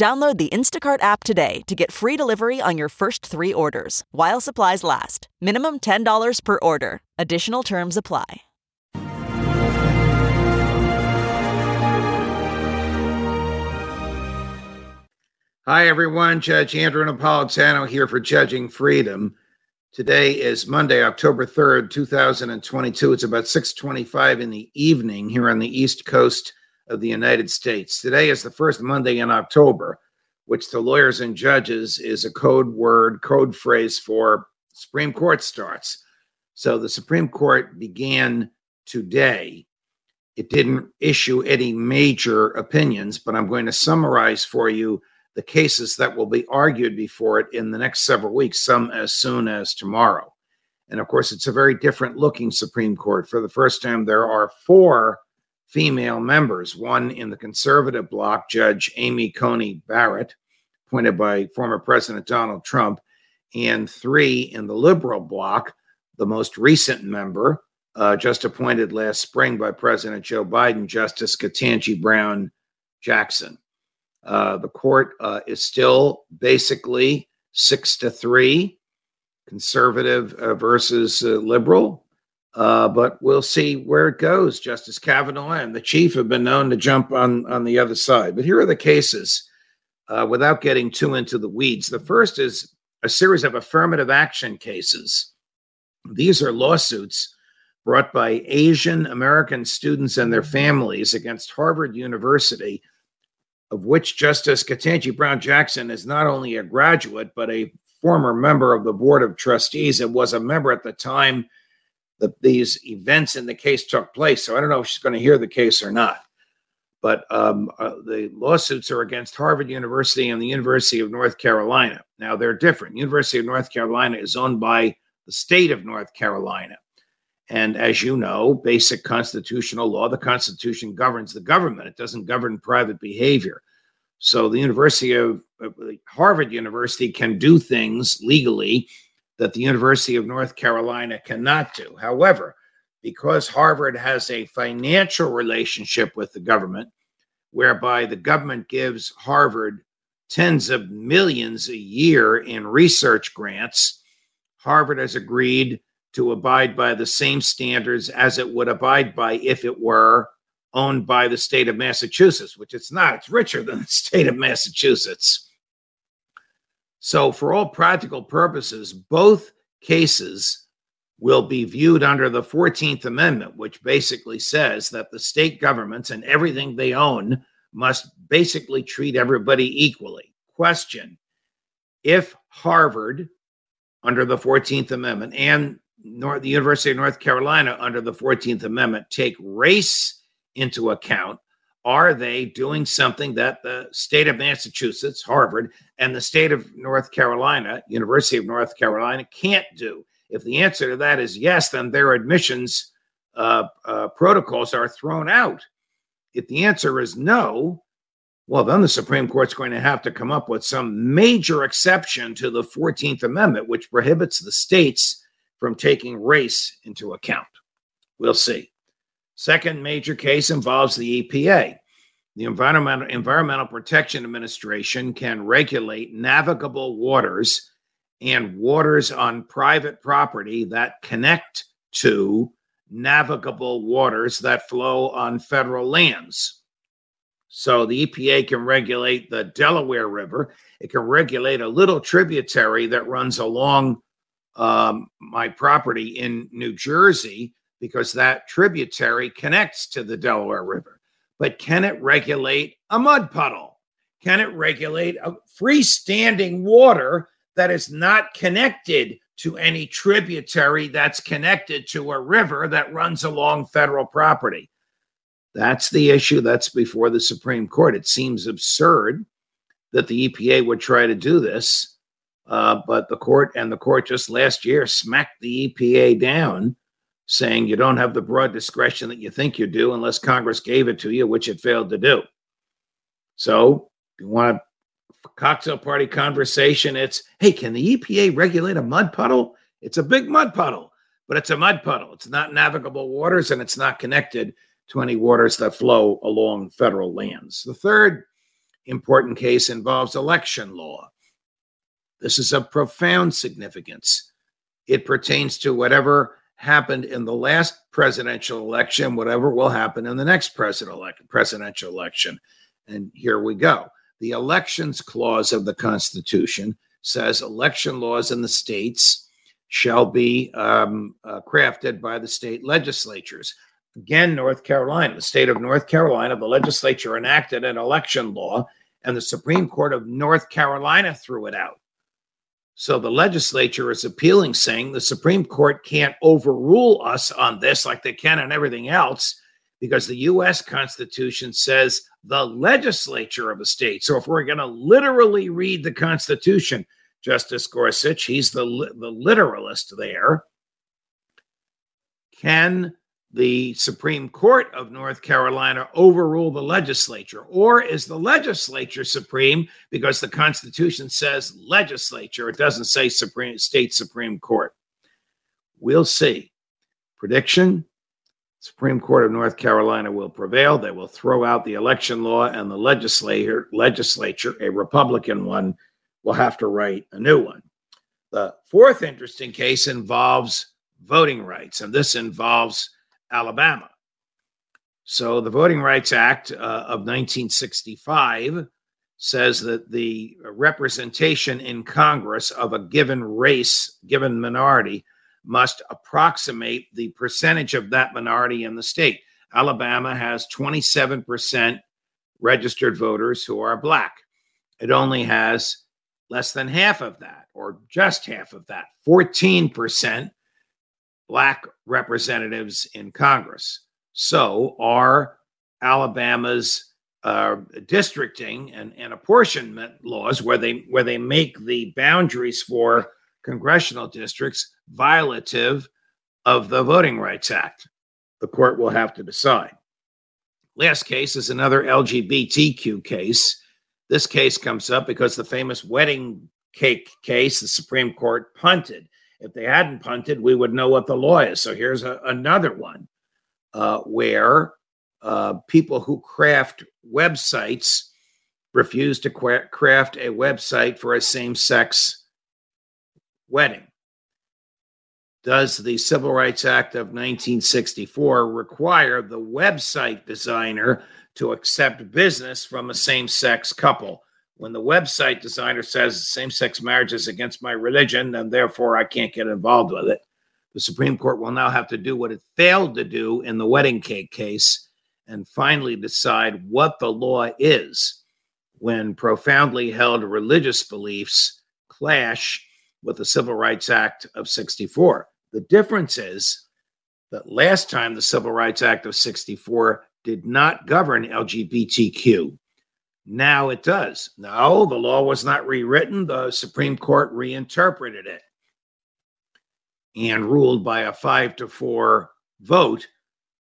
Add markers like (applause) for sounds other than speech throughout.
Download the Instacart app today to get free delivery on your first three orders while supplies last. Minimum $10 per order. Additional terms apply. Hi, everyone. Judge Andrew Napolitano here for Judging Freedom. Today is Monday, October 3rd, 2022. It's about 625 in the evening here on the East Coast of the United States. Today is the first Monday in October, which to lawyers and judges is a code word, code phrase for Supreme Court starts. So the Supreme Court began today. It didn't issue any major opinions, but I'm going to summarize for you the cases that will be argued before it in the next several weeks, some as soon as tomorrow. And of course, it's a very different looking Supreme Court. For the first time, there are four female members one in the conservative bloc, Judge Amy Coney Barrett, appointed by former President Donald Trump, and three in the liberal bloc, the most recent member, uh, just appointed last spring by President Joe Biden, Justice Ketanji Brown Jackson. Uh, the court uh, is still basically six to three, conservative uh, versus uh, liberal. Uh, but we'll see where it goes. Justice Kavanaugh and the chief have been known to jump on on the other side. But here are the cases, without getting too into the weeds. The first is a series of affirmative action cases. These are lawsuits brought by Asian American students and their families against Harvard University of which Justice Ketanji Brown Jackson is not only a graduate, but a former member of the Board of Trustees and was a member at the time that these events in the case took place. So I don't know if she's going to hear the case or not. But um, uh, the lawsuits are against Harvard University and the University of North Carolina. Now they're different. University of North Carolina is owned by the state of North Carolina. And as you know, basic constitutional law, the Constitution governs the government, it doesn't govern private behavior. So the University of Harvard University can do things legally that the University of North Carolina cannot do. However, because Harvard has a financial relationship with the government, whereby the government gives Harvard tens of millions a year in research grants, Harvard has agreed to abide by the same standards as it would abide by if it were owned by the state of Massachusetts, which it's not. It's richer than the (laughs) state of Massachusetts. So, for all practical purposes, both cases will be viewed under the 14th Amendment, which basically says that the state governments and everything they own must basically treat everybody equally. Question If Harvard, under the 14th Amendment, and North, the University of North Carolina under the 14th Amendment take race into account, are they doing something that the state of Massachusetts, Harvard, and the state of North Carolina, University of North Carolina, can't do? If the answer to that is yes, then their admissions uh, uh, protocols are thrown out. If the answer is no, well, then the Supreme Court's going to have to come up with some major exception to the 14th Amendment, which prohibits the states from taking race into account. We'll see. Second major case involves the EPA. The Environmental, Environmental Protection Administration can regulate navigable waters and waters on private property that connect to navigable waters that flow on federal lands. So the EPA can regulate the Delaware River. It can regulate a little tributary that runs along um, my property in New Jersey because that tributary connects to the Delaware River. But can it regulate a mud puddle? Can it regulate a freestanding water that is not connected to any tributary that's connected to a river that runs along federal property? That's the issue that's before the Supreme Court. It seems absurd that the EPA would try to do this Uh, but the court and the court just last year smacked the EPA down, saying you don't have the broad discretion that you think you do unless Congress gave it to you, which it failed to do. So, if you want a cocktail party conversation, it's hey, can the EPA regulate a mud puddle? It's a big mud puddle, but it's a mud puddle. It's not navigable waters and it's not connected to any waters that flow along federal lands. The third important case involves election law. This is of profound significance. It pertains to whatever happened in the last presidential election, whatever will happen in the next presidential election. And here we go. The elections clause of the Constitution says election laws in the states shall be um, uh, crafted by the state legislatures. Again, North Carolina, the state of North Carolina, the legislature enacted an election law, and the Supreme Court of North Carolina threw it out. So the legislature is appealing, saying the Supreme Court can't overrule us on this like they can on everything else, because the U.S. Constitution says the legislature of a state. So if we're going to literally read the Constitution, Justice Gorsuch, he's the, the literalist there, can the Supreme Court of North Carolina overrule the legislature? Or is the legislature supreme because the Constitution says legislature? It doesn't say Supreme State Supreme Court. We'll see. Prediction Supreme Court of North Carolina will prevail. They will throw out the election law, and the legislature, legislature, a Republican one, will have to write a new one. The fourth interesting case involves voting rights, and this involves Alabama. So, the Voting Rights Act uh, of 1965 says that the representation in Congress of a given race, given minority, must approximate the percentage of that minority in the state. Alabama has 27% registered voters who are black. It only has less than half of that, or just half of that, 14% black representatives in Congress. So are Alabama's uh, districting and, and apportionment laws, where they where they make the boundaries for congressional districts violative of the Voting Rights Act. The court will have to decide. Last case is another LGBTQ case. This case comes up because the famous wedding cake case, the Supreme Court punted. If they hadn't punted, we would know what the law is. So here's a, another one uh, where uh, people who craft websites refuse to craft a website for a same sex wedding. Does the Civil Rights Act of 1964 require the website designer to accept business from a same sex couple? When the website designer says same sex marriage is against my religion and therefore I can't get involved with it, the Supreme Court will now have to do what it failed to do in the wedding cake case and finally decide what the law is when profoundly held religious beliefs clash with the Civil Rights Act of 64. The difference is that last time the Civil Rights Act of 64 did not govern LGBTQ. Now it does. No, the law was not rewritten. The Supreme Court reinterpreted it and ruled by a five to four vote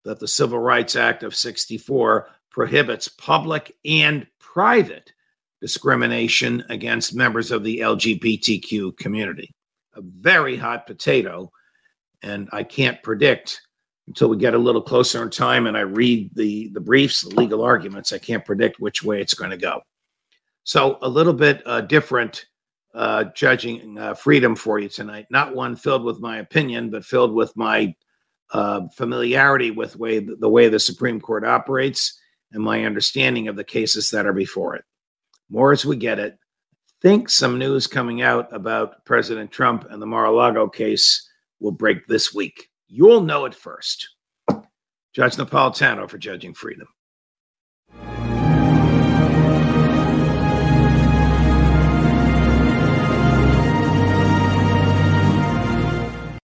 that the Civil Rights Act of 64 prohibits public and private discrimination against members of the LGBTQ community. A very hot potato, and I can't predict until we get a little closer in time and I read the the briefs, the legal arguments. I can't predict which way it's going to go. So a little bit uh, different uh, judging uh, freedom for you tonight. Not one filled with my opinion, but filled with my uh, familiarity with way the way the Supreme Court operates and my understanding of the cases that are before it. More as we get it. Think some news coming out about President Trump and the Mar-a-Lago case will break this week. You'll know it first. Judge Napolitano for Judging Freedom.